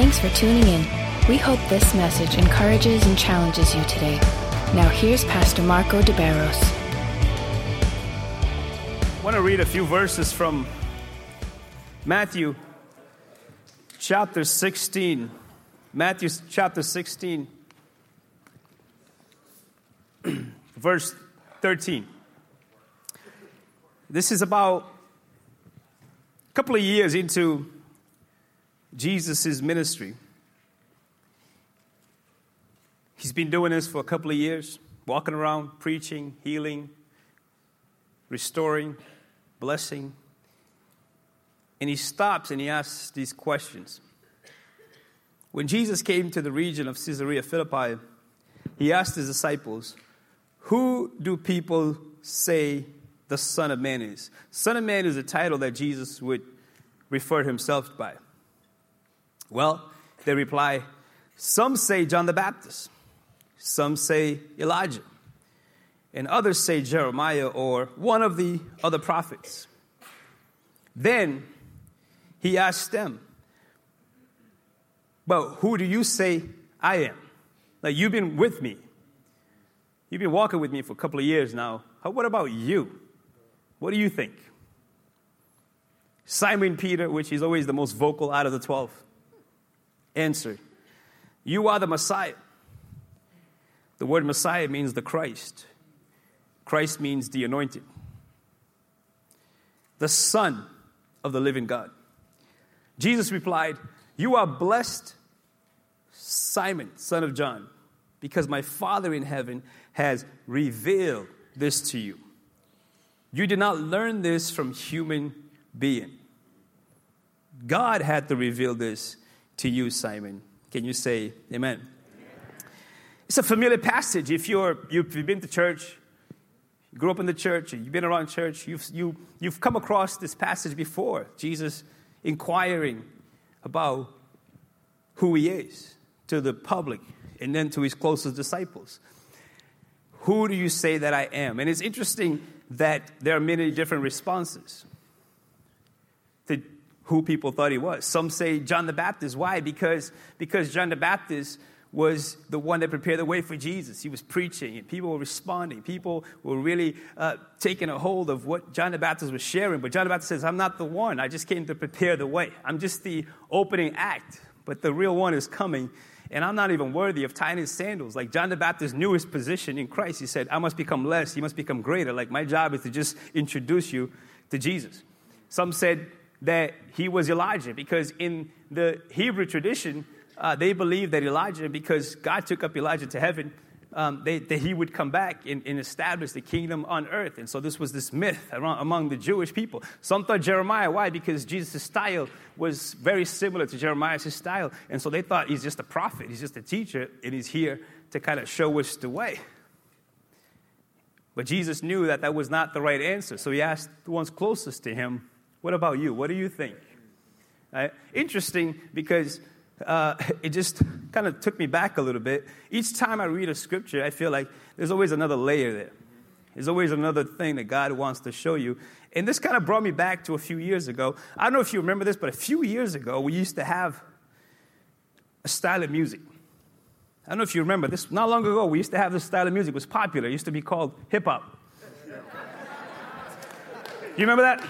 Thanks for tuning in. We hope this message encourages and challenges you today. Now, here's Pastor Marco de Barros. I want to read a few verses from Matthew chapter 16. Matthew chapter 16, verse 13. This is about a couple of years into Jesus' ministry. He's been doing this for a couple of years, walking around, preaching, healing, restoring, blessing. And he stops and he asks these questions. When Jesus came to the region of Caesarea Philippi, he asked his disciples, Who do people say the Son of Man is? Son of Man is a title that Jesus would refer himself by. Well, they reply, Some say John the Baptist, some say Elijah, and others say Jeremiah or one of the other prophets. Then he asked them, But who do you say I am? Like you've been with me. You've been walking with me for a couple of years now. How, what about you? What do you think? Simon Peter, which is always the most vocal out of the 12, answered, You are the Messiah. The word Messiah means the Christ. Christ means the anointed, the Son of the living God. Jesus replied, You are blessed, Simon, son of John, because my Father in heaven has revealed this to you. You did not learn this from human being. God had to reveal this to you, Simon. Can you say amen? It's a familiar passage. If you're, you've been to church, grew up in the church, you've been around church, you've, you, you've come across this passage before. Jesus inquiring about who he is to the public and then to his closest disciples. Who do you say that I am? And it's interesting that there are many different responses who people thought he was. Some say John the Baptist. Why? Because, because John the Baptist was the one that prepared the way for Jesus. He was preaching, and people were responding. People were really uh, taking a hold of what John the Baptist was sharing. But John the Baptist says, I'm not the one. I just came to prepare the way. I'm just the opening act. But the real one is coming, and I'm not even worthy of tying his sandals. Like John the Baptist knew his position in Christ. He said, I must become less, he must become greater. Like my job is to just introduce you to Jesus. Some said that he was Elijah because in the Hebrew tradition, uh, they believed that Elijah, because God took up Elijah to heaven, um, they, that he would come back and, and, establish the kingdom on earth. And so this was this myth around, among the Jewish people. Some thought Jeremiah. Why? Because Jesus' style was very similar to Jeremiah's style. And so they thought he's just a prophet, he's just a teacher, and he's here to kind of show us the way. But Jesus knew that that was not the right answer. So he asked the ones closest to him, What about you? What do you think? Right? Interesting because uh, it just kind of took me back a little bit. Each time I read a scripture, I feel like there's always another layer there. There's always another thing that God wants to show you. And this kind of brought me back to a few years ago. I don't know if you remember this, but a few years ago, we used to have a style of music. I don't know if you remember this. Not long ago, we used to have this style of music. It was popular. It used to be called hip hop. You remember that?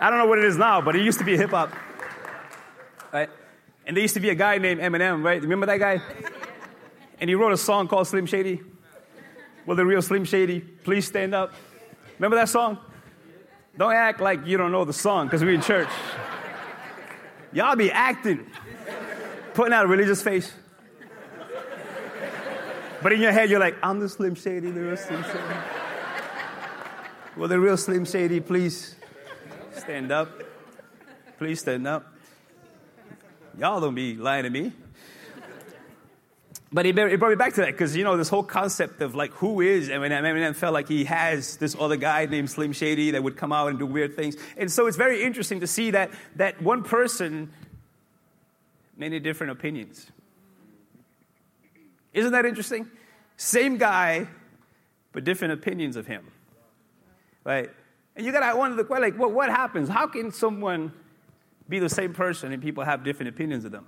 I don't know what it is now, but it used to be hip hop right? And there used to be a guy named Eminem, right? Remember that guy? And he wrote a song called Slim Shady. Well, the real Slim Shady, please stand up. Remember that song? Don't act like you don't know the song because we're in church. Y'all be acting, putting out a religious face. But in your head, you're like, I'm the Slim Shady, the real Slim Shady. Well, the real Slim Shady, please stand up. Please stand up. Y'all don't be lying to me. But it, brought me back to that because, you know, this whole concept of like who is Eminem. Eminem felt like he has this other guy named Slim Shady that would come out and do weird things. And so it's very interesting to see that, that one person, many different opinions. Isn't that interesting? Same guy, but different opinions of him. Right? And you gotta wonder the question, like, what, what happens? How can someone be the same person and people have different opinions of them.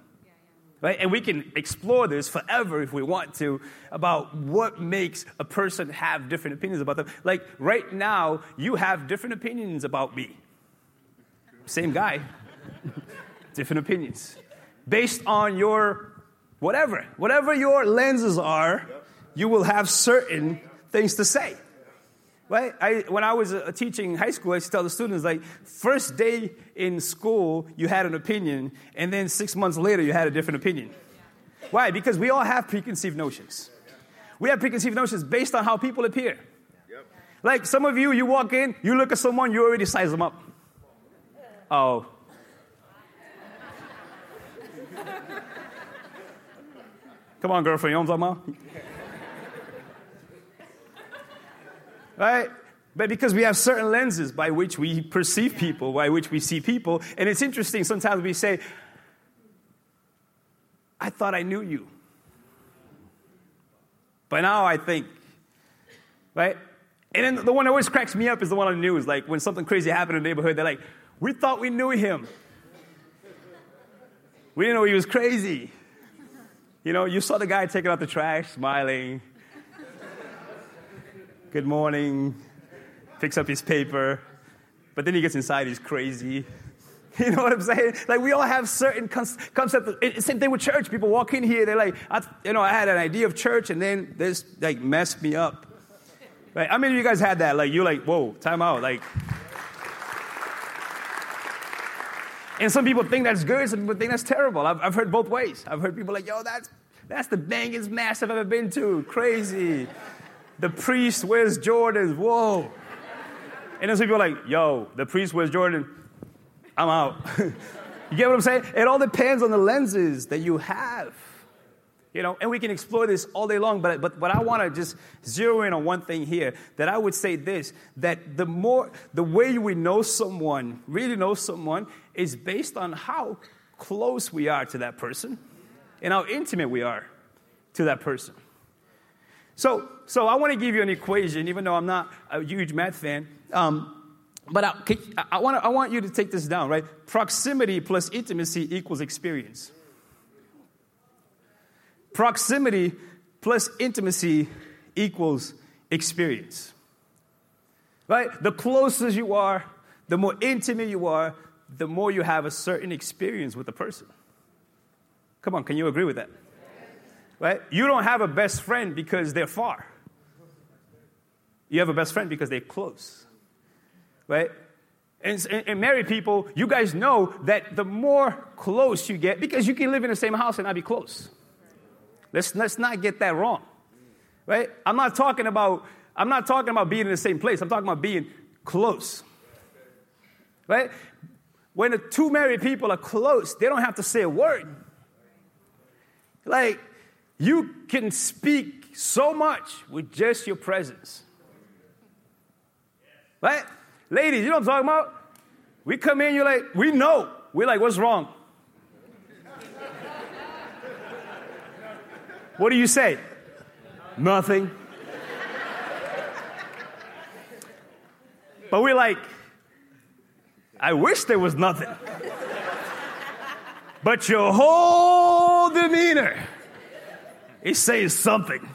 Right? And we can explore this forever if we want to about what makes a person have different opinions about them. Like right now, you have different opinions about me. Same guy, different opinions. Based on your whatever, whatever your lenses are, you will have certain things to say. Right? I, when I was uh, teaching high school, I used to tell the students, like, first day in school, you had an opinion, and then six months later, you had a different opinion. Why? Because we all have preconceived notions. We have preconceived notions based on how people appear. Like some of you, you walk in, you look at someone, you already size them up. Oh. Come on, girlfriend, you know what I'm talking about? Right? But because we have certain lenses by which we perceive people, by which we see people, and it's interesting, sometimes we say, I thought I knew you. But now I think, right? And then the one that always cracks me up is the one on the news. Like when something crazy happened in the neighborhood, they're like, we thought we knew him. We didn't know he was crazy. You know, you saw the guy taking out the trash, smiling good morning, picks up his paper, but then he gets inside, he's crazy. You know what I'm saying? Like we all have certain concepts. Same thing with church. People walk in here, they're like, I, you know, I had an idea of church, and then this like messed me up. Right? How many of you guys had that? Like you're like, whoa, time out. Like, and some people think that's good, some people think that's terrible. I've, I've heard both ways. I've heard people like, yo, that's that's the bangest mass I've ever been to. Crazy the priest wears Jordans. Whoa. And then some people are like, yo, the priest wears Jordan. I'm out. you get what I'm saying? It all depends on the lenses that you have. You know, and we can explore this all day long, but, but, but I want to just zero in on one thing here that I would say this that the more, the way we know someone, really know someone, is based on how close we are to that person and how intimate we are to that person. So, so I want to give you an equation, even though I'm not a huge math fan. Um, but I, I, want I want you to take this down, right? Proximity plus intimacy equals experience. Proximity plus intimacy equals experience. Right? The closer you are, the more intimate you are, the more you have a certain experience with the person. Come on, can you agree with that? Right? You don't have a best friend because they're far. You have a best friend because they're close. Right? And, and, married people, you guys know that the more close you get, because you can live in the same house and not be close. Let's, let's not get that wrong. Right? I'm not talking about I'm not talking about being in the same place. I'm talking about being close. Right? When the two married people are close, they don't have to say a word. Like, you can speak so much with just your presence. Right? Ladies, you know what I'm talking about? We come in, you're like, we know. We're like, what's wrong? what do you say? Nothing. But we're like, I wish there was nothing. but your whole demeanor He's saying something.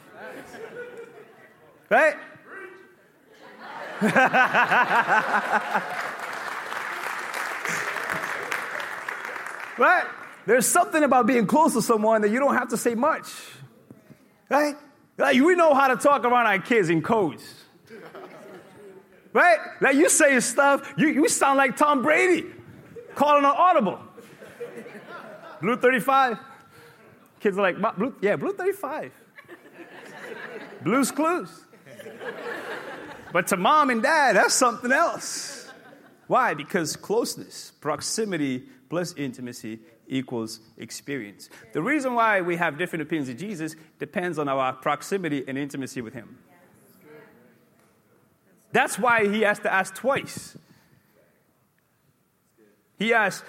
Right? right? There's something about being close to someone that you don't have to say much. Right? Like we know how to talk around our kids in codes. Right? Like you say stuff, you, you sound like Tom Brady calling an audible. Blue 35. Kids are like, blue, yeah, Blue 35. Blue's Clues. But to mom and dad, that's something else. Why? Because closeness, proximity plus intimacy equals experience. The reason why we have different opinions of Jesus depends on our proximity and intimacy with Him. That's why He has to ask twice. He asks,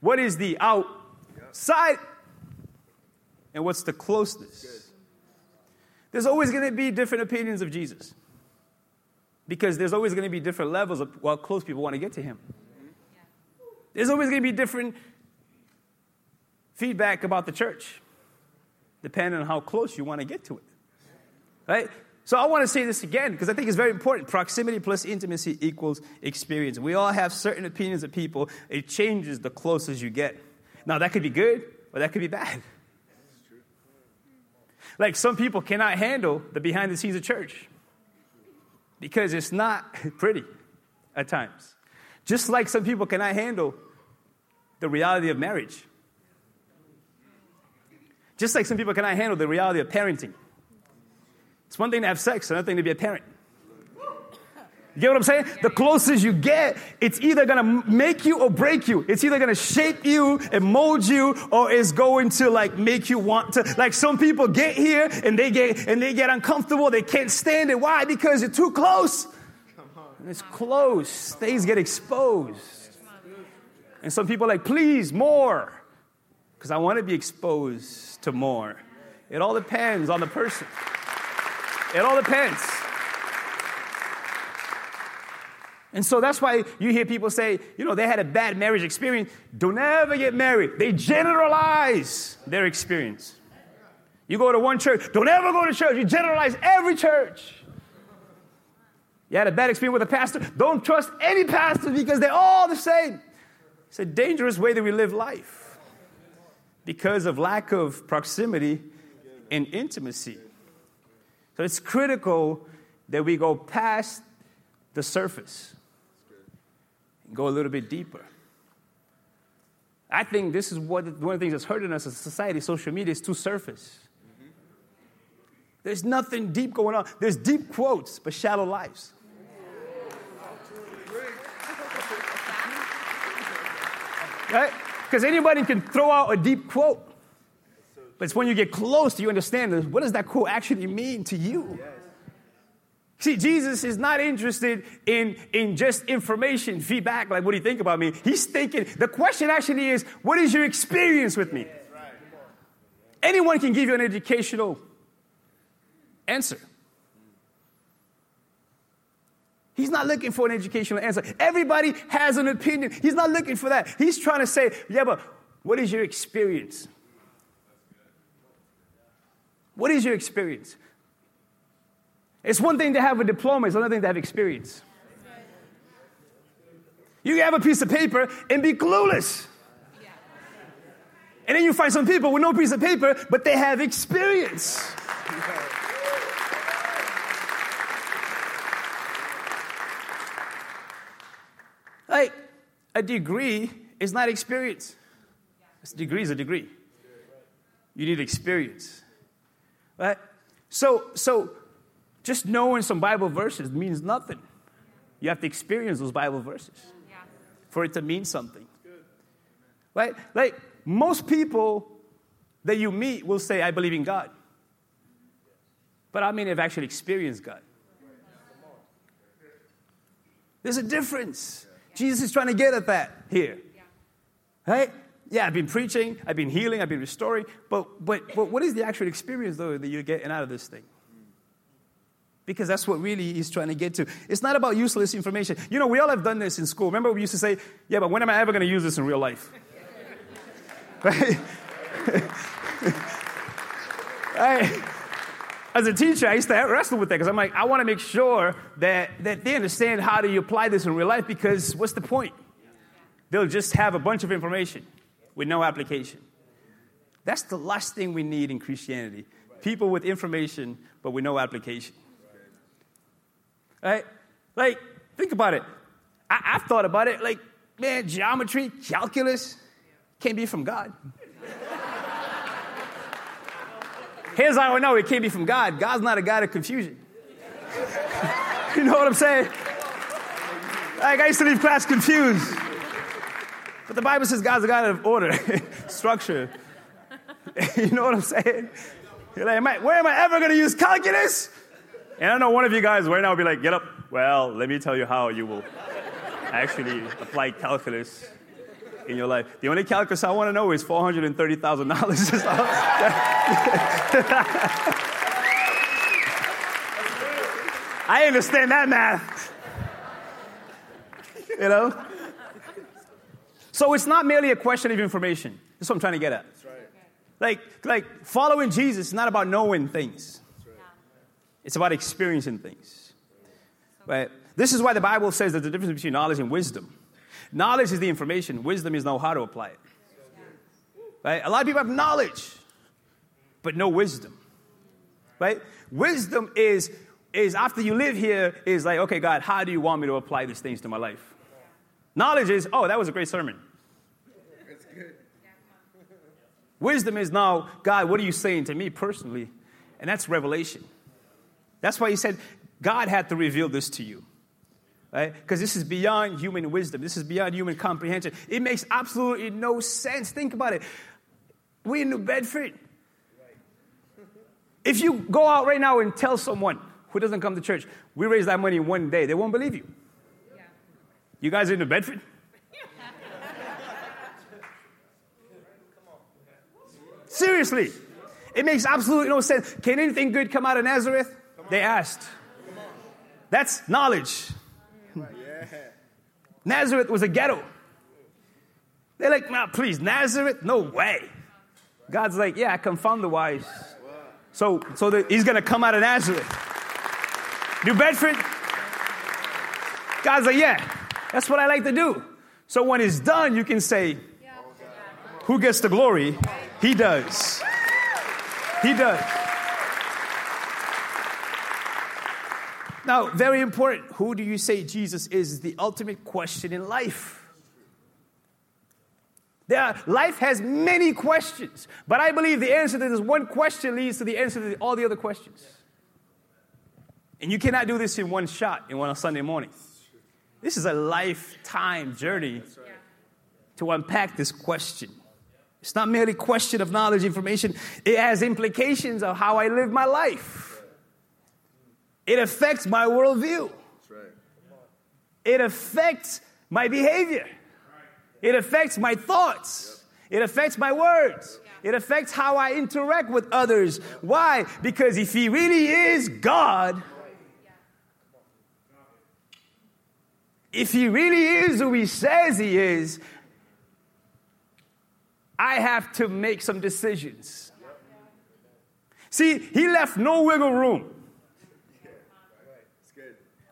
What is the outside and what's the closeness. There's always going to be different opinions of Jesus because there's always going to be different levels of how close people want to get to him. There's always going to be different feedback about the church, depending on how close you want to get to it. Right? So I want to say this again because I think it's very important. Proximity plus intimacy equals experience. We all have certain opinions of people. It changes the closer you get. Now that could be good or that could be bad. Like some people cannot handle the behind the scenes of church because it's not pretty at times. Just like some people cannot handle the reality of marriage. Just like some people cannot handle the reality of parenting. It's one thing to have sex, another thing to be a parent. You get what I'm saying? The closest you get, it's either gonna make you or break you. It's either gonna shape you and mold you, or it's going to like make you want to. Like some people get here and they get and they get uncomfortable. They can't stand it. Why? Because you're too close. It's close. Things get exposed. And some people like, please, more. Because I want to be exposed to more. It all depends on the person. It all depends. And so that's why you hear people say, you know, they had a bad marriage experience. Don't ever get married. They generalize their experience. You go to one church, don't ever go to church. You generalize every church. You had a bad experience with a pastor, don't trust any pastor because they're all the same. It's a dangerous way that we live life because of lack of proximity and intimacy. So it's critical that we go past the surface go a little bit deeper. I think this is what, one of the things that's hurting us as a society, social media, is too surface. There's nothing deep going on. There's deep quotes, but shallow lives. Right? Because anybody can throw out a deep quote. But it's when you get close you understand what does that quote actually mean to you? See, Jesus is not interested in, in just information, feedback, like what do you think about me? He's thinking, the question actually is, what is your experience with me? Anyone can give you an educational answer. He's not looking for an educational answer. Everybody has an opinion. He's not looking for that. He's trying to say, yeah, but what is your experience? What is your experience? It's one thing to have a diploma, it's another thing to have experience. You have a piece of paper and be clueless. And then you find some people with no piece of paper, but they have experience. Like, a degree is not experience. A degree is a degree. You need experience. Right? So, so just knowing some Bible verses means nothing. You have to experience those Bible verses for it to mean something. Right? Like most people that you meet will say, I believe in God. But I mean, they've actually experienced God. There's a difference. Jesus is trying to get at that here. Right? Yeah, I've been preaching, I've been healing, I've been restoring, but, but, but what is the actual experience, though, that you're getting out of this thing? Because that's what really he's trying to get to. It's not about useless information. You know, we all have done this in school. Remember, we used to say, yeah, but when am I ever going to use this in real life? right? right? As a teacher, I used to wrestle with that because I'm like, I want to make sure that, that they understand how do you apply this in real life because what's the point? They'll just have a bunch of information with no application. That's the last thing we need in Christianity. People with information, but with no application. Right? Like, think about it. I, have thought about it. Like, man, geometry, calculus can't be from God. Here's how I know it can't be from God God's not a God of confusion. you know what I'm saying? Like, I used to leave class confused. But the Bible says God's a God of order, structure. you know what I'm saying? You're like, where am I ever going to use calculus? And I know one of you guys right now will be like, get up. Well, let me tell you how you will actually apply calculus in your life. The only calculus I want to know is $430,000. I understand that math. You know? So it's not merely a question of information. That's what I'm trying to get at. Like, like following Jesus is not about knowing things. It's about experiencing things. Right? This is why the Bible says that the difference between knowledge and wisdom. Knowledge is the information, wisdom is know how to apply it. Right? A lot of people have knowledge, but no wisdom. Right? Wisdom is is after you live here is like, okay, God, how do you want me to apply these things to my life? Knowledge is, oh, that was a great sermon. Wisdom is now, God, what are you saying to me personally? And that's revelation. That's why he said, God had to reveal this to you. Right? Because this is beyond human wisdom. This is beyond human comprehension. It makes absolutely no sense. Think about it. We're in New Bedford. If you go out right now and tell someone who doesn't come to church, we raise that money in one day, they won't believe you. Yeah. You guys are in New Bedford? Seriously. It makes absolutely no sense. Can anything good come out of Nazareth? They asked. That's knowledge. Nazareth was a ghetto. They're like, nah, please, Nazareth? No way. God's like, yeah, I confound the wise. So, so the, he's going to come out of Nazareth. New Bedford? God's like, yeah, that's what I like to do. So when it's done, you can say, who gets the glory? He does. He does. Now, very important, who do you say Jesus is? The ultimate question in life. Are, life has many questions, but I believe the answer to this one question leads to the answer to all the other questions. And you cannot do this in one shot in one Sunday morning. This is a lifetime journey to unpack this question. It's not merely a question of knowledge, information. It has implications of how I live my life. It affects my worldview. It affects my behavior. It affects my thoughts. It affects my words. It affects how I interact with others. Why? Because if He really is God, if He really is who He says He is, I have to make some decisions. See, he left no wiggle room.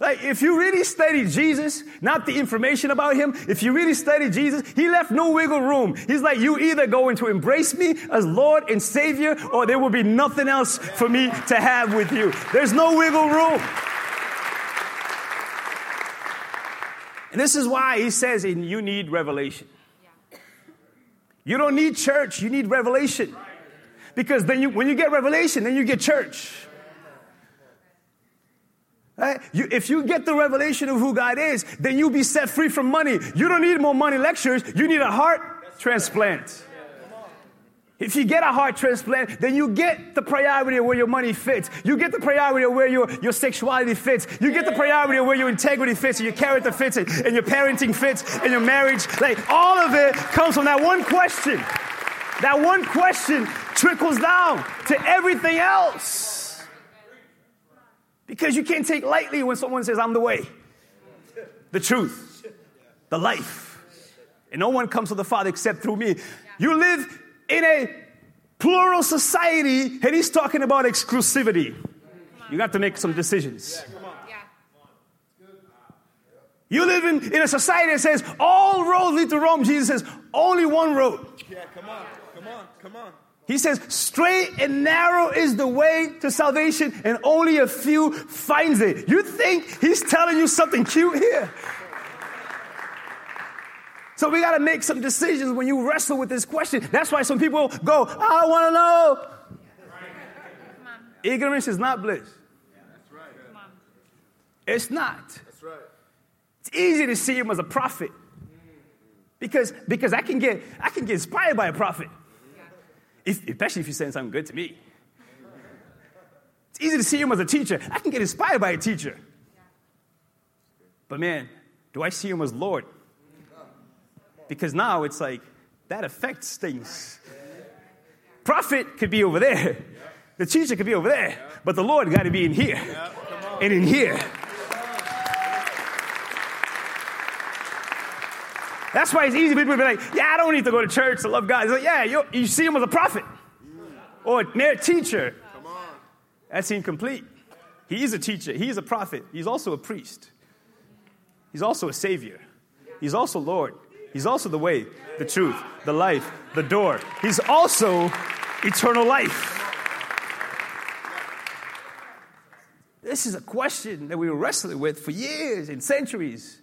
Like, if you really study Jesus, not the information about him, if you really study Jesus, he left no wiggle room. He's like, you either going to embrace me as Lord and Savior, or there will be nothing else for me to have with you. There's no wiggle room. And this is why he says, and you need revelation. You don't need church, you need revelation. Because then you, when you get revelation, then you get church. Right? You, if you get the revelation of who God is, then you'll be set free from money. You don't need more money lectures, you need a heart transplant. If you get a heart transplant, then you get the priority of where your money fits. You get the priority of where your, your sexuality fits. You get the priority of where your integrity fits, and your character fits, and, and your parenting fits, and your marriage. Like all of it comes from that one question. That one question trickles down to everything else. Because you can't take lightly when someone says, I'm the way, the truth, the life. And no one comes to the Father except through me. You live in a plural society, and he's talking about exclusivity. You got to make some decisions. You live in, in a society that says all roads lead to Rome. Jesus says only one road. Yeah, come on, come on, come on. He says straight and narrow is the way to salvation, and only a few finds it. You think he's telling you something cute here? So we got to make some decisions when you wrestle with this question. That's why some people go, I want to know. Ignorance is not bliss. It's not. It's easy to see him as a prophet. Because, because I can get I can get inspired by a prophet. Especially if you're saying something good to me. It's easy to see him as a teacher. I can get inspired by a teacher. But man, do I see him as Lord? because now it's like that affects things. Prophet could be over there, the teacher could be over there, but the Lord got to be in here and in here. That's why it's easy for people to be like, yeah, I don't need to go to church to love God. It's like, yeah, you, see him as a prophet or a teacher. That's incomplete. He is a teacher, he is a prophet, he's also a priest, he's also a savior, he's also Lord, he's also the way, the truth, the life, the door. He's also eternal life. This is a question that we were wrestling with for years and centuries.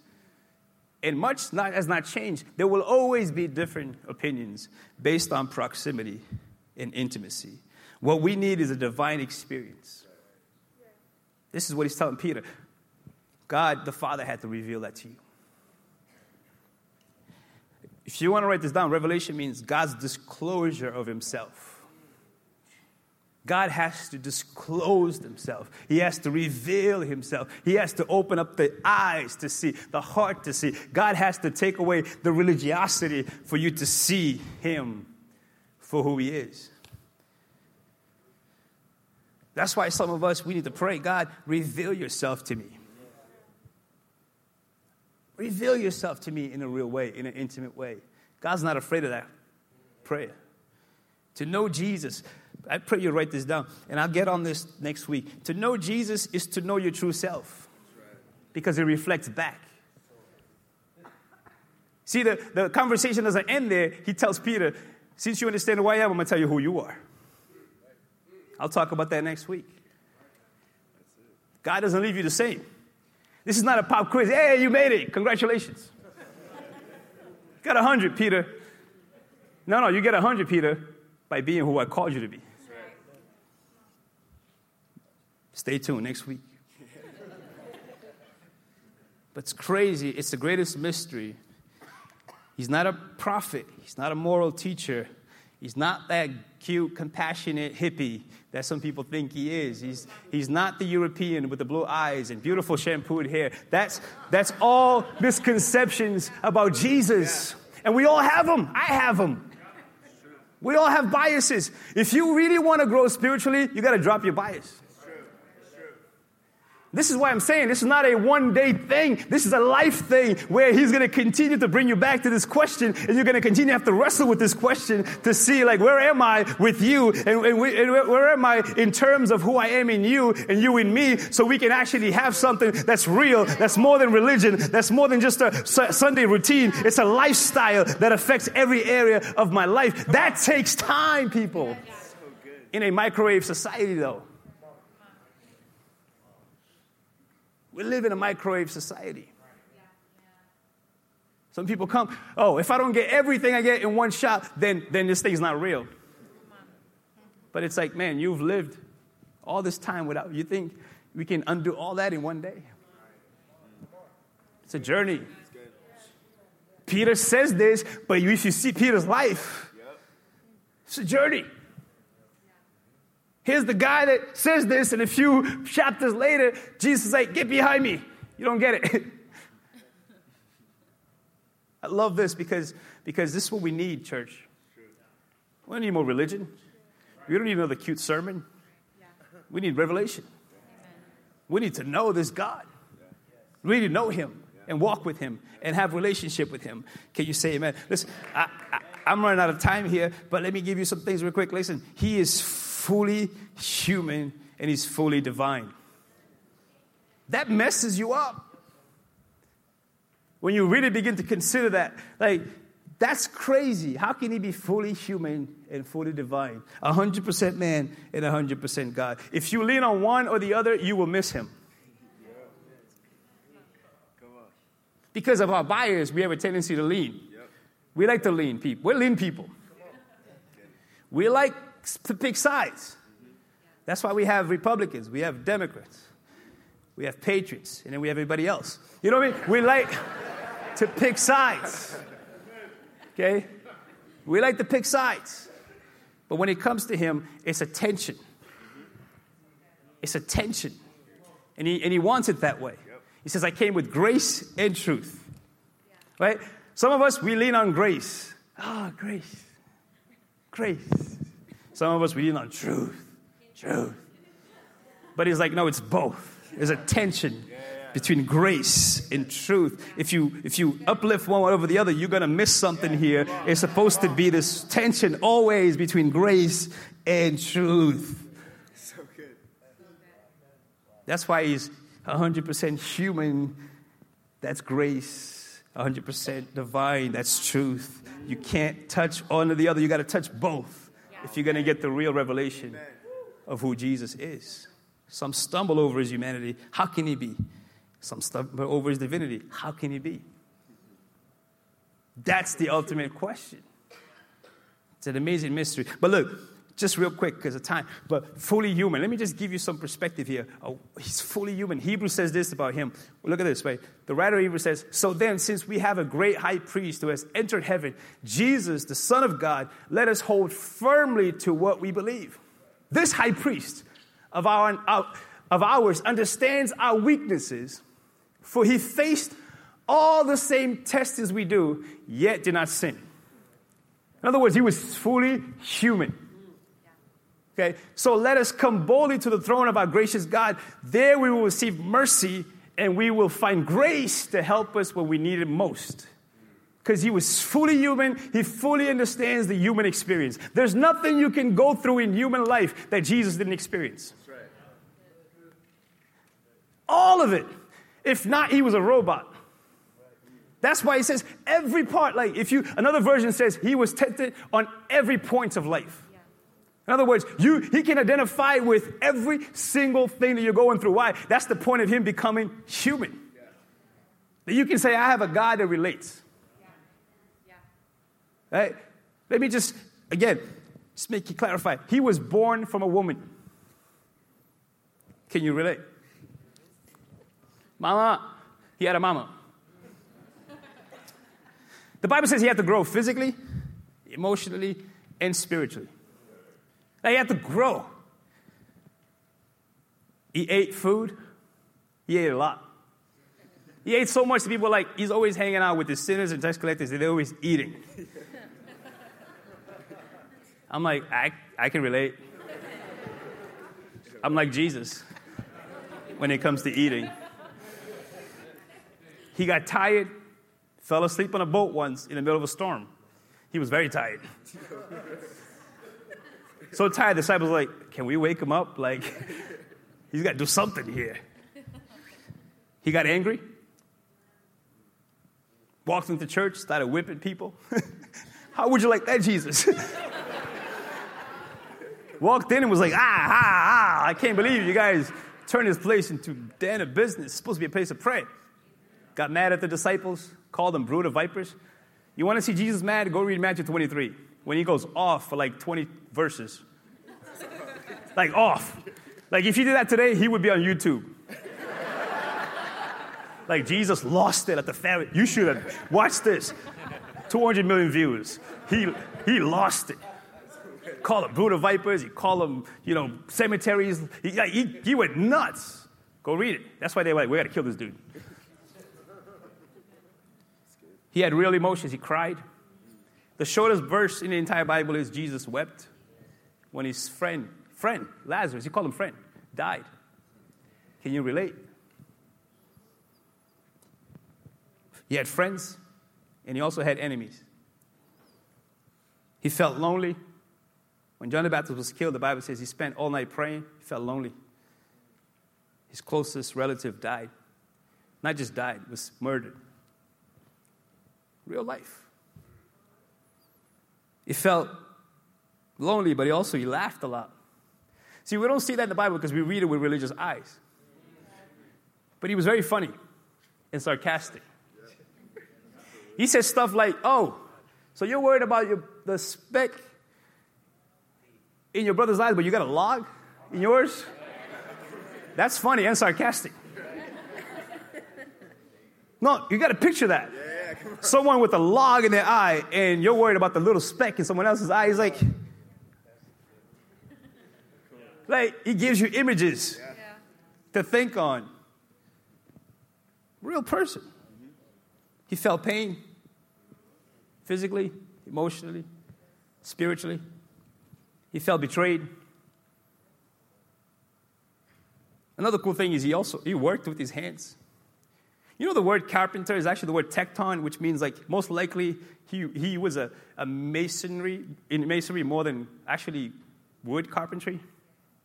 And much not, has not changed. There will always be different opinions based on proximity and intimacy. What we need is a divine experience. This is what he's telling Peter. God the Father had to reveal that to you. If you want to write this down, revelation means God's disclosure of himself. God has to disclose himself. He has to reveal himself. He has to open up the eyes to see, the heart to see. God has to take away the religiosity for you to see him for who he is. That's why some of us, we need to pray God, reveal yourself to me. Reveal yourself to me in a real way, in an intimate way. God's not afraid of that prayer. To know Jesus, I pray you write this down, and I'll get on this next week. To know Jesus is to know your true self because it reflects back. See, the, the conversation doesn't end there. He tells Peter, Since you understand who I am, I'm going to tell you who you are. I'll talk about that next week. God doesn't leave you the same. This is not a pop quiz. Hey, you made it. Congratulations. got 100, Peter. No, no, you get 100, Peter, by being who I called you to be. Stay tuned next week. but it's crazy. It's the greatest mystery. He's not a prophet, he's not a moral teacher, he's not that cute, compassionate hippie that some people think he is. He's, he's not the European with the blue eyes and beautiful shampooed hair. That's, that's all misconceptions about Jesus. And we all have them. I have them. We all have biases. If you really want to grow spiritually, you got to drop your bias. This is why I'm saying this is not a one day thing. This is a life thing where he's going to continue to bring you back to this question and you're going to continue to have to wrestle with this question to see like, where am I with you and, and, we, and where am I in terms of who I am in you and you in me so we can actually have something that's real, that's more than religion, that's more than just a Sunday routine. It's a lifestyle that affects every area of my life. That takes time, people. In a microwave society though. We live in a microwave society. Some people come, oh, if I don't get everything I get in one shot, then, then this thing's not real. But it's like, man, you've lived all this time without, you think we can undo all that in one day? It's a journey. Peter says this, but if you see Peter's life, it's a journey. Here's the guy that says this, and a few chapters later, Jesus is like, Get behind me. You don't get it. I love this because, because this is what we need, church. We don't need more religion. We don't need another cute sermon. We need revelation. We need to know this God. We need to know Him and walk with Him and have relationship with Him. Can you say amen? Listen, I, I, I'm running out of time here, but let me give you some things real quick. Listen, He is fully human and he's fully divine. That messes you up. When you really begin to consider that, like, that's crazy. How can he be fully human and fully divine? 100% man and 100% God. If you lean on one or the other, you will miss him. Because of our bias, we have a tendency to lean. We like to lean people. We're lean people. We like pick sides. That's why we have Republicans, we have Democrats, we have patriots, and then we have everybody else. You know what I mean? We like to pick sides. Okay? We like to pick sides. But when it comes to him, it's a tension. It's a tension. And he, and he wants it that way. He says, I came with grace and truth. Right? Some of us, we lean on grace. Ah, oh, grace. Grace. Some of us, we lean on truth. Truth. But he's like, no, it's both. There's a tension between grace and truth. If you if you uplift one over the other, you're gonna miss something here. It's supposed to be this tension always between grace and truth. So good. That's why he's 100% human. That's grace. 100% divine. That's truth. You can't touch one or the other. You got to touch both if you're going to get the real revelation of who Jesus is. Some stumble over his humanity. How can he be? Some stumble over his divinity. How can he be? That's the ultimate question. It's an amazing mystery. But look, just real quick because of time, but fully human. Let me just give you some perspective here. Oh, he's fully human. Hebrew says this about him. Look at this, right? The writer of Hebrew says, So then, since we have a great high priest who has entered heaven, Jesus, the Son of God, let us hold firmly to what we believe. This high priest of, our, of ours understands our weaknesses, for he faced all the same tests as we do, yet did not sin. In other words, he was fully human. Okay, so let us come boldly to the throne of our gracious God. There we will receive mercy and we will find grace to help us when we need it most. Because he was fully human, he fully understands the human experience. There's nothing you can go through in human life that Jesus didn't experience. All of it. If not, he was a robot. That's why he says every part, like if you, another version says he was tempted on every point of life. In other words, you, he can identify with every single thing that you're going through. Why? That's the point of him becoming human. That you can say, I have a God that relates. Right? Let me just, again, just make it clarify. He was born from a woman. Can you relate? Mama, he had a mama. The Bible says he had to grow physically, emotionally, and spiritually. He had to grow. He ate food. He ate a lot. He ate so much that people like, he's always hanging out with the sinners and tax collectors, and they're always eating. I'm like, I, I can relate. I'm like Jesus when it comes to eating. He got tired, fell asleep on a boat once in the middle of a storm. He was very tired. So tired, the disciples like, Can we wake him up? Like, he's got to do something here. He got angry, walked into church, started whipping people. How would you like that, Jesus? walked in and was like, ah, ah, ah, I can't believe you guys turned this place into den of business. It's supposed to be a place of prayer. Got mad at the disciples, called them brood of vipers. You want to see Jesus mad? Go read Matthew 23 when he goes off for like 20 verses. like off. Like if he did that today, he would be on YouTube. like Jesus lost it at the family. You should have watched this. 200 million views. He, he lost it. Call them of vipers. He called them, you know, cemeteries. He, he, he went nuts. Go read it. That's why they were like, we got to kill this dude. He had real emotions. He cried. The shortest verse in the entire Bible is Jesus wept when his friend, friend, Lazarus, he called him friend, died. Can you relate? He had friends and he also had enemies. He felt lonely. When John the Baptist was killed, the Bible says he spent all night praying. He felt lonely. His closest relative died. Not just died, was murdered. Real life. He felt lonely, but he also he laughed a lot. See, we don't see that in the Bible because we read it with religious eyes. But he was very funny and sarcastic. He says stuff like, "Oh, so you're worried about your, the speck in your brother's eyes, but you got a log in yours?" That's funny and sarcastic. No, you got to picture that someone with a log in their eye and you're worried about the little speck in someone else's eye. He's like, like he gives you images yeah. to think on. Real person. He felt pain physically, emotionally, spiritually. He felt betrayed. Another cool thing is he also he worked with his hands. You know, the word carpenter is actually the word tekton, which means like most likely he, he was a, a masonry, in masonry more than actually wood carpentry.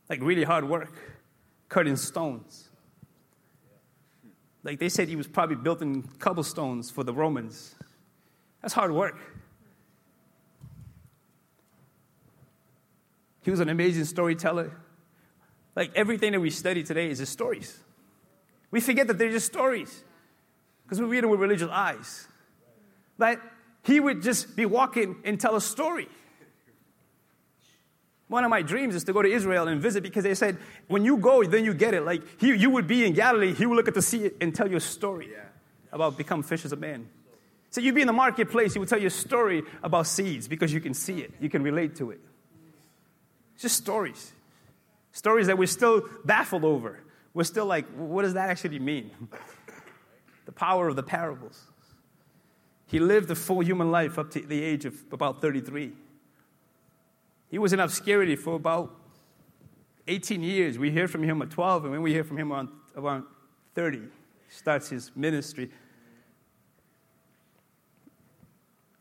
Like really hard work, cutting stones. Like they said he was probably built in cobblestones for the Romans. That's hard work. He was an amazing storyteller. Like everything that we study today is just stories. We forget that they're just stories because we read them with religious eyes. That he would just be walking and tell a story. One of my dreams is to go to Israel and visit because they said, when you go, then you get it. Like, he, you would be in Galilee, he would look at the sea and tell you a story about become fishers of men. So you'd be in the marketplace, he would tell you a story about seeds because you can see it, you can relate to it. It's just stories. Stories that we're still baffled over. We're still like, what does that actually mean? the power of the parables. He lived a full human life up to the age of about 33. He was in obscurity for about 18 years. We hear from him at 12, and when we hear from him around, around 30, he starts his ministry.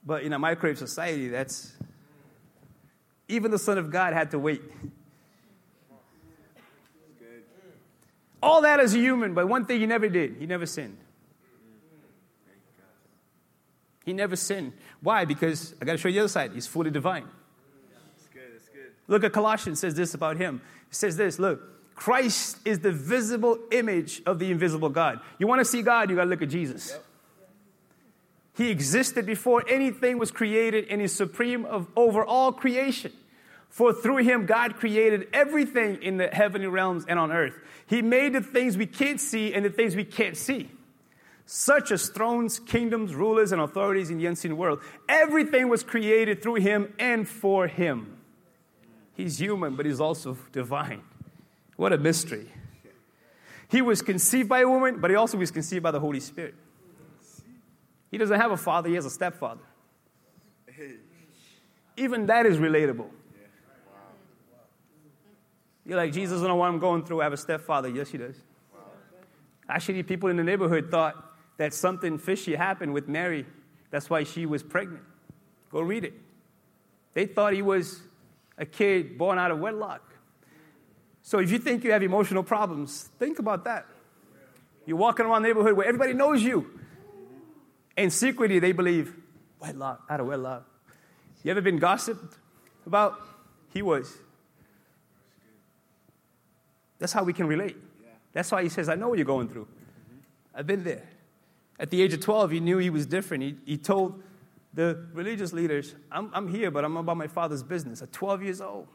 But in a microwave society, that's even the Son of God had to wait. All that as a human, but one thing he never did he never sinned. He never sinned. Why? Because I got to show you the other side. He's fully divine. Look at Colossians says this about him. It says this, look, Christ is the visible image of the invisible God. You want to see God, you got to look at Jesus. Yep. He existed before anything was created and is supreme of over all creation. For through him God created everything in the heavenly realms and on earth. He made the things we can't see and the things we can't see. Such as thrones, kingdoms, rulers, and authorities in the unseen world. Everything was created through him and for him. He's human, but he's also divine. What a mystery. He was conceived by a woman, but he also was conceived by the Holy Spirit. He doesn't have a father, he has a stepfather. Even that is relatable. You're like, Jesus doesn't know what I'm going through. I have a stepfather. Yes, he does. Actually, people in the neighborhood thought that something fishy happened with Mary. That's why she was pregnant. Go read it. They thought he was a kid born out of wedlock. So if you think you have emotional problems, think about that. You're walking around the neighborhood where everybody knows you. And secretly they believe, wedlock, out of wedlock. You ever been gossiped about? He was. That's how we can relate. That's why he says, I know what you're going through. I've been there. At the age of 12, he knew he was different. He, he told the religious leaders, I'm, I'm here, but I'm about my father's business. At 12 years old.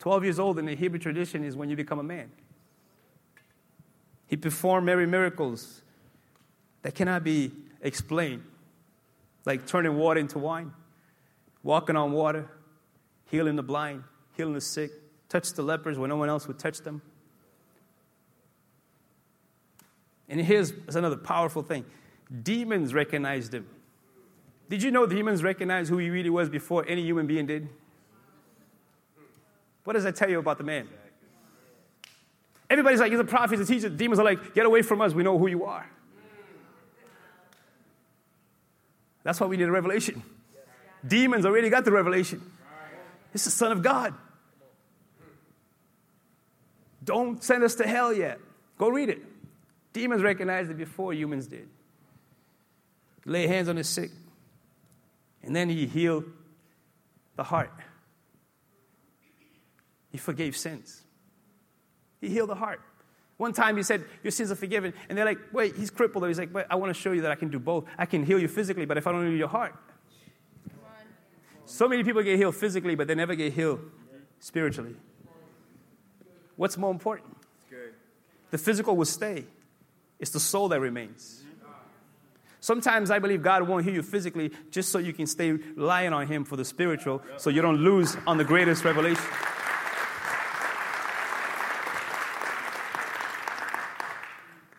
12 years old in the Hebrew tradition is when you become a man. He performed many miracles that cannot be explained, like turning water into wine, walking on water, healing the blind, healing the sick, touched the lepers when no one else would touch them. And here's another powerful thing demons recognized him. Did you know demons recognized who he really was before any human being did? What does that tell you about the man? Everybody's like, he's a prophet, he's a teacher. demons are like, get away from us, we know who you are. That's why we need a revelation. Demons already got the revelation. It's the Son of God. Don't send us to hell yet. Go read it. Demons recognized it before humans did. Lay hands on the sick. And then he healed the heart. He forgave sins. He healed the heart. One time he said, Your sins are forgiven. And they're like, Wait, he's crippled. He's like, But I want to show you that I can do both. I can heal you physically, but if I don't heal your heart. So many people get healed physically, but they never get healed spiritually. What's more important? The physical will stay, it's the soul that remains. Sometimes I believe God won't heal you physically just so you can stay relying on Him for the spiritual so you don't lose on the greatest revelation.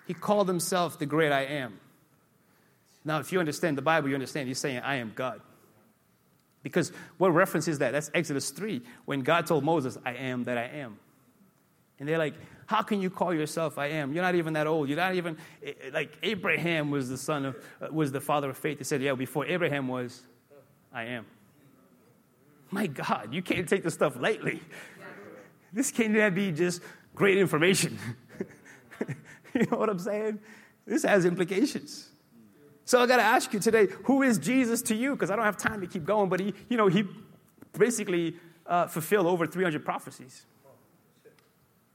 He called Himself the great I am. Now, if you understand the Bible, you understand He's saying, I am God. Because what reference is that? That's Exodus 3, when God told Moses, I am that I am. And they're like, How can you call yourself I am? You're not even that old. You're not even, eh, eh, like, Abraham was the son of, uh, was the father of faith. They said, Yeah, before Abraham was, I am. My God, you can't take this stuff lightly. This can't be just great information. you know what I'm saying? This has implications. So I got to ask you today, who is Jesus to you? Because I don't have time to keep going, but he, you know, he basically uh, fulfilled over 300 prophecies.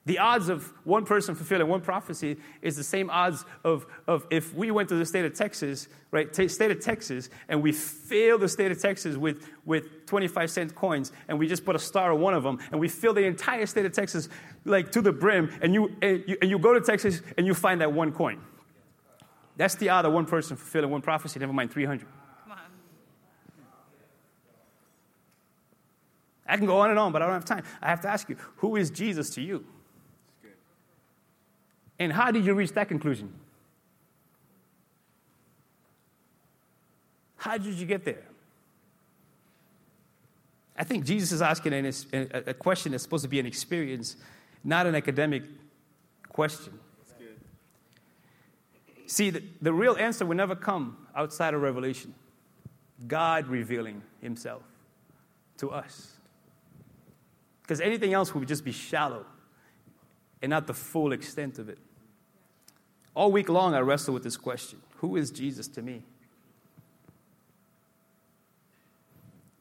The odds of one person fulfilling one prophecy is the same odds of, of if we went to the state of Texas, right? T- state of Texas, and we fill the state of Texas with, with 25 cent coins, and we just put a star on one of them, and we fill the entire state of Texas like to the brim, and you, and you, and you go to Texas and you find that one coin. That's the odds of one person fulfilling one prophecy, never mind 300. I can go on and on, but I don't have time. I have to ask you, who is Jesus to you? And how did you reach that conclusion? How did you get there? I think Jesus is asking a question that's supposed to be an experience, not an academic question. See, the, the real answer will never come outside of revelation. God revealing himself to us. Because anything else would just be shallow and not the full extent of it. All week long, I wrestle with this question Who is Jesus to me?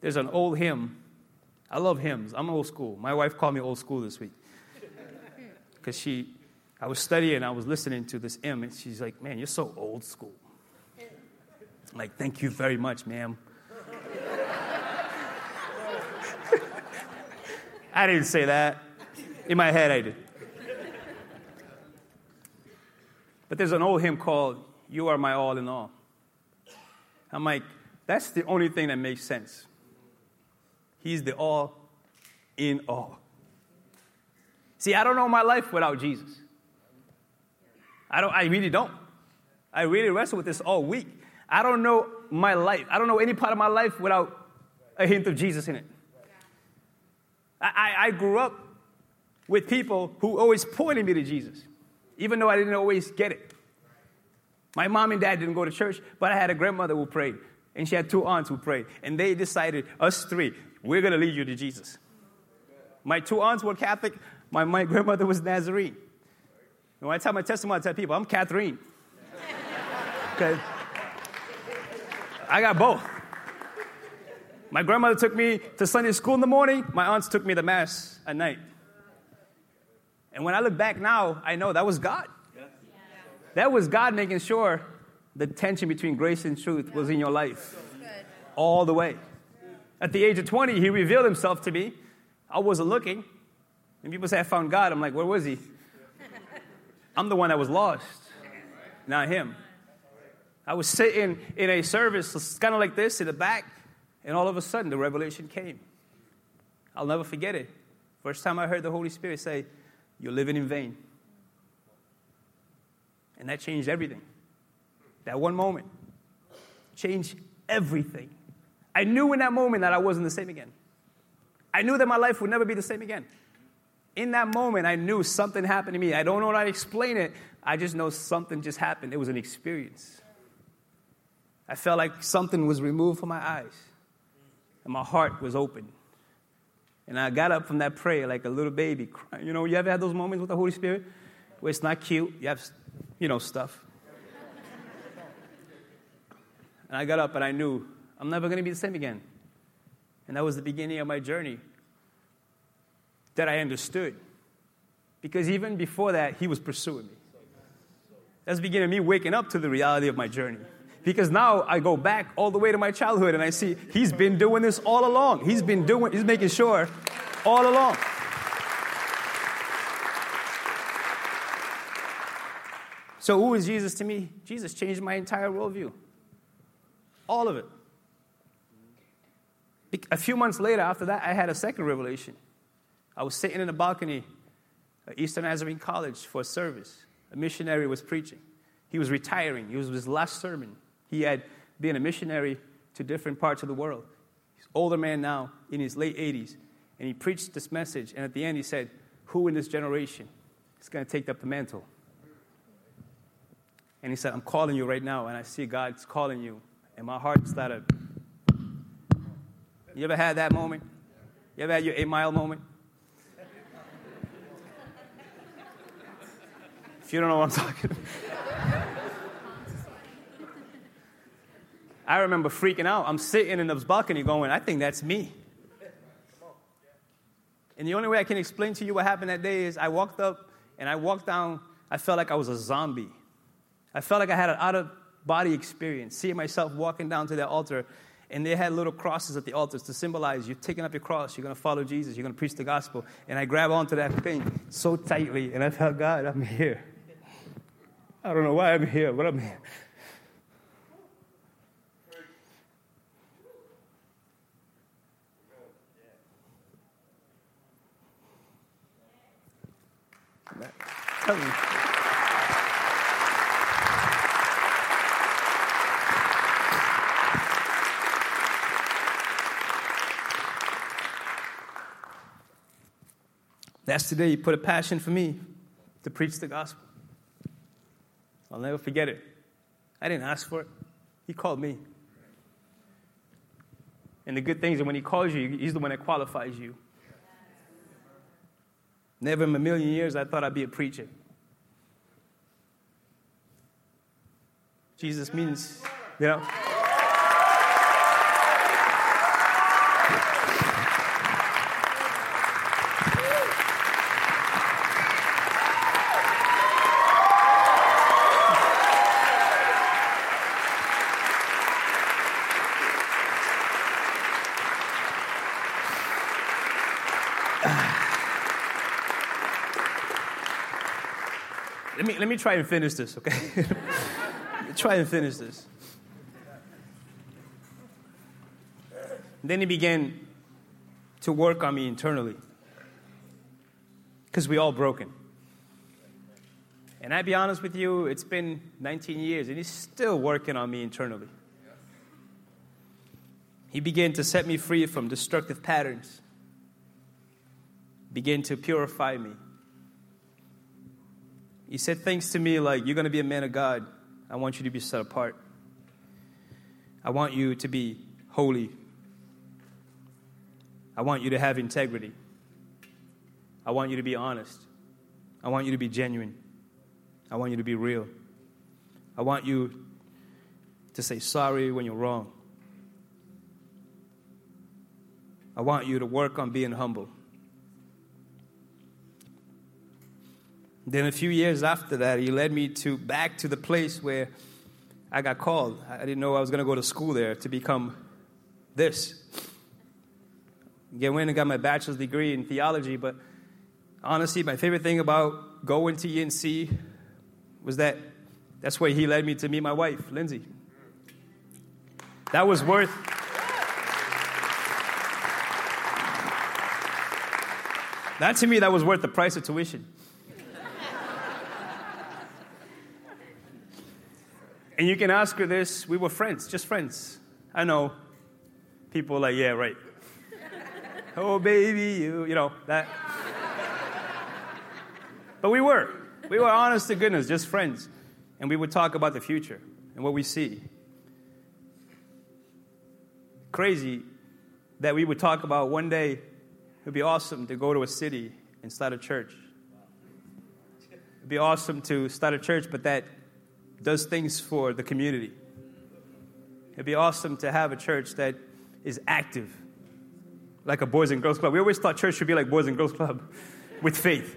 There's an old hymn. I love hymns. I'm old school. My wife called me old school this week. Because she, I was studying, I was listening to this hymn, and she's like, Man, you're so old school. I'm like, thank you very much, ma'am. I didn't say that. In my head, I did. But there's an old hymn called You Are My All in All. I'm like, that's the only thing that makes sense. He's the all in all. See, I don't know my life without Jesus. I, don't, I really don't. I really wrestle with this all week. I don't know my life. I don't know any part of my life without a hint of Jesus in it. I, I, I grew up with people who always pointed me to Jesus even though I didn't always get it. My mom and dad didn't go to church, but I had a grandmother who prayed, and she had two aunts who prayed, and they decided, us three, we're going to lead you to Jesus. My two aunts were Catholic, my, my grandmother was Nazarene. And when I tell my testimony, I tell people, I'm Catherine. Okay? I got both. My grandmother took me to Sunday school in the morning, my aunts took me to Mass at night. And when I look back now, I know that was God. That was God making sure the tension between grace and truth was in your life all the way. At the age of 20, he revealed himself to me. I wasn't looking. And people say, I found God. I'm like, where was he? I'm the one that was lost, not him. I was sitting in a service, kind of like this, in the back, and all of a sudden the revelation came. I'll never forget it. First time I heard the Holy Spirit say, you're living in vain. And that changed everything. That one moment changed everything. I knew in that moment that I wasn't the same again. I knew that my life would never be the same again. In that moment, I knew something happened to me. I don't know how to explain it. I just know something just happened. It was an experience. I felt like something was removed from my eyes, and my heart was open. And I got up from that prayer like a little baby crying. You know, you ever had those moments with the Holy Spirit where it's not cute, you have, you know, stuff. and I got up and I knew I'm never going to be the same again. And that was the beginning of my journey that I understood. Because even before that, He was pursuing me. That's the beginning of me waking up to the reality of my journey. Because now I go back all the way to my childhood and I see he's been doing this all along. He's been doing, he's making sure all along. So, who is Jesus to me? Jesus changed my entire worldview. All of it. A few months later, after that, I had a second revelation. I was sitting in the balcony at Eastern Nazarene College for a service. A missionary was preaching. He was retiring. It was his last sermon. He had been a missionary to different parts of the world. He's an older man now, in his late 80s, and he preached this message. And at the end, he said, who in this generation is going to take up the mantle? And he said, I'm calling you right now, and I see God's calling you. And my heart started. You ever had that moment? You ever had your eight mile moment? If you don't know what I'm talking I remember freaking out. I'm sitting in the balcony going, I think that's me. And the only way I can explain to you what happened that day is I walked up and I walked down, I felt like I was a zombie. I felt like I had an out of body experience, seeing myself walking down to the altar, and they had little crosses at the altars to symbolize you're taking up your cross, you're going to follow Jesus, you're going to preach the gospel. And I grabbed onto that thing so tightly, and I felt, God, I'm here. I don't know why I'm here, but I'm here. That's today you put a passion for me to preach the gospel. I'll never forget it. I didn't ask for it. He called me. And the good things are when he calls you, he's the one that qualifies you. Never in a million years I thought I'd be a preacher. Jesus means, you know. let me, try and finish this, okay? try and finish this. then he began to work on me internally. Because we all broken. And I be honest with you, it's been 19 years and he's still working on me internally. He began to set me free from destructive patterns. Began to purify me. He said things to me like, You're going to be a man of God. I want you to be set apart. I want you to be holy. I want you to have integrity. I want you to be honest. I want you to be genuine. I want you to be real. I want you to say sorry when you're wrong. I want you to work on being humble. Then a few years after that, he led me to back to the place where I got called. I didn't know I was going to go to school there to become this. Get went and got my bachelor's degree in theology, but honestly, my favorite thing about going to ENC was that that's where he led me to meet my wife, Lindsay. That was worth. That to me, that was worth the price of tuition. And you can ask her this. We were friends, just friends. I know. People like, yeah, right. oh, baby, you, you know, that. but we were. We were honest to goodness, just friends. And we would talk about the future and what we see. Crazy that we would talk about one day it would be awesome to go to a city and start a church. It'd be awesome to start a church, but that does things for the community. It'd be awesome to have a church that is active, like a Boys and Girls Club. We always thought church should be like Boys and Girls Club with faith.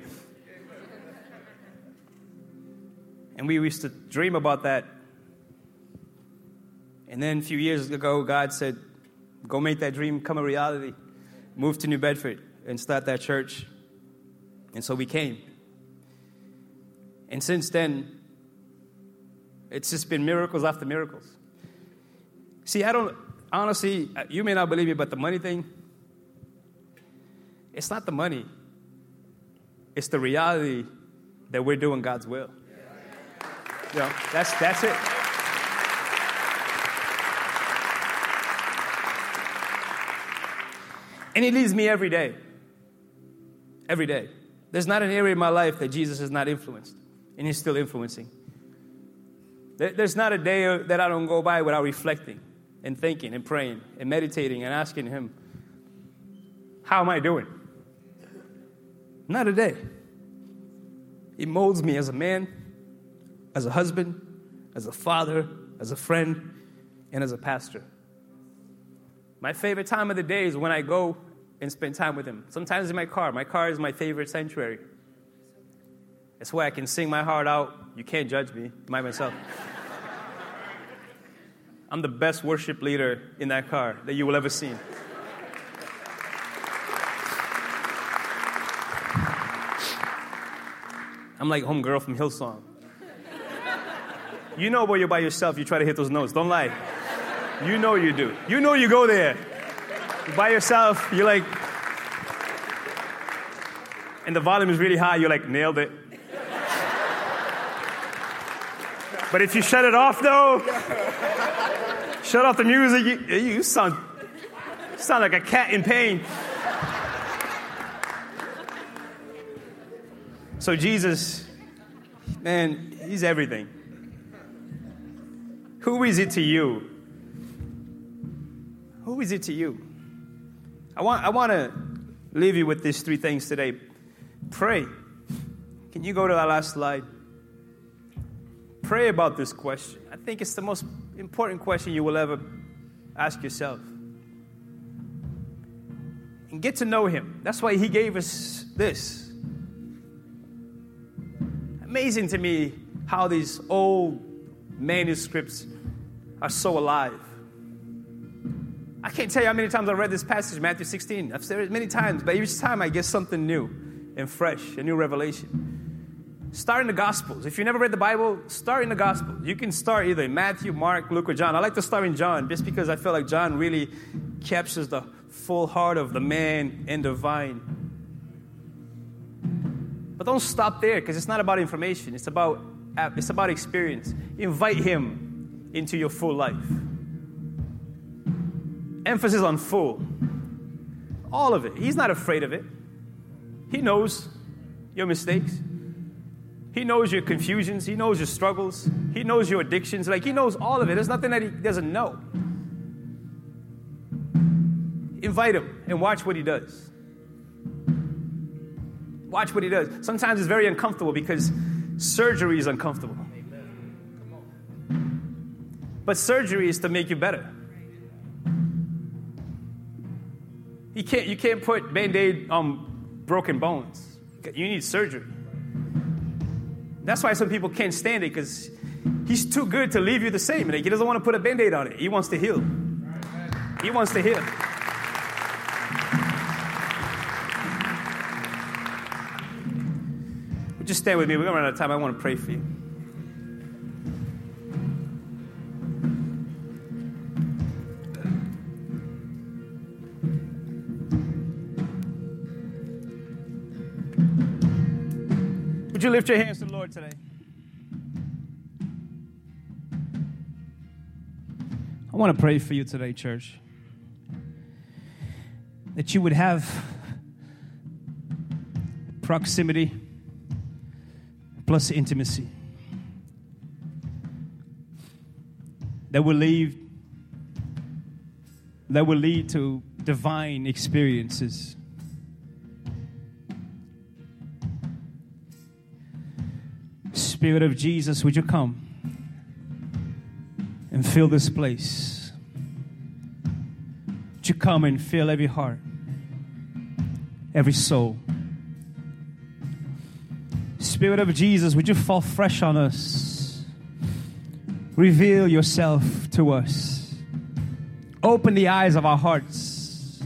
And we used to dream about that. And then a few years ago, God said, Go make that dream come a reality. Move to New Bedford and start that church. And so we came. And since then, it's just been miracles after miracles. See, I don't, honestly, you may not believe me, but the money thing, it's not the money, it's the reality that we're doing God's will. You know, that's, that's it. And it leads me every day. Every day. There's not an area in my life that Jesus has not influenced, and He's still influencing. There's not a day that I don't go by without reflecting and thinking and praying and meditating and asking Him, How am I doing? Not a day. He molds me as a man, as a husband, as a father, as a friend, and as a pastor. My favorite time of the day is when I go and spend time with Him. Sometimes in my car. My car is my favorite sanctuary. It's where I can sing my heart out. You can't judge me, by myself. I'm the best worship leader in that car that you will ever see. I'm like homegirl from Hillsong. You know when you're by yourself, you try to hit those notes. Don't lie. You know you do. You know you go there. You're by yourself, you're like, and the volume is really high, you're like, nailed it. But if you shut it off though, shut off the music, you, you sound, sound like a cat in pain. So Jesus, man, he's everything. Who is it to you? Who is it to you? I want, I want to leave you with these three things today. Pray. Can you go to that last slide? Pray about this question. I think it's the most important question you will ever ask yourself. And get to know Him. That's why He gave us this. Amazing to me how these old manuscripts are so alive. I can't tell you how many times I've read this passage, Matthew 16. I've said it many times, but each time I get something new and fresh, a new revelation. Start in the Gospels. If you never read the Bible, start in the Gospels. You can start either in Matthew, Mark, Luke, or John. I like to start in John just because I feel like John really captures the full heart of the man and the vine. But don't stop there because it's not about information, it's about, it's about experience. Invite him into your full life emphasis on full. All of it. He's not afraid of it. He knows your mistakes. He knows your confusions. He knows your struggles. He knows your addictions. Like, he knows all of it. There's nothing that he doesn't know. Invite him and watch what he does. Watch what he does. Sometimes it's very uncomfortable because surgery is uncomfortable. But surgery is to make you better. You can't, you can't put band aid on broken bones. You need surgery. That's why some people can't stand it because he's too good to leave you the same. Like, he doesn't want to put a band aid on it. He wants to heal. He wants to heal. Just stand with me. We're going to run out of time. I want to pray for you. You lift your hands to the Lord today? I want to pray for you today, church. That you would have proximity plus intimacy. That will lead that will lead to divine experiences. Spirit of Jesus, would you come and fill this place? Would you come and fill every heart, every soul? Spirit of Jesus, would you fall fresh on us? Reveal yourself to us. Open the eyes of our hearts.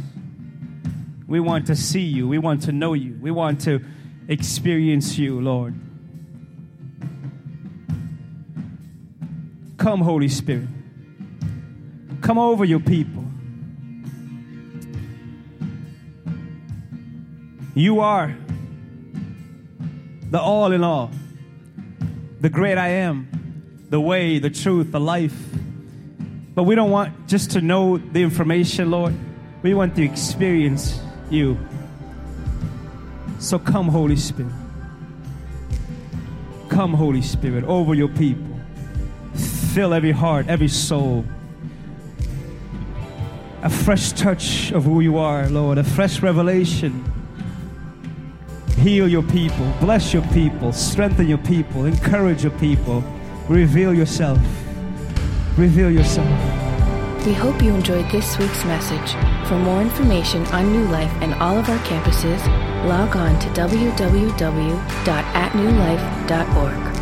We want to see you. We want to know you. We want to experience you, Lord. Come, Holy Spirit. Come over your people. You are the all in all, the great I am, the way, the truth, the life. But we don't want just to know the information, Lord. We want to experience you. So come, Holy Spirit. Come, Holy Spirit, over your people. Fill every heart, every soul. A fresh touch of who you are, Lord, a fresh revelation. Heal your people, bless your people, strengthen your people, encourage your people. Reveal yourself. Reveal yourself. We hope you enjoyed this week's message. For more information on New Life and all of our campuses, log on to www.atnewlife.org.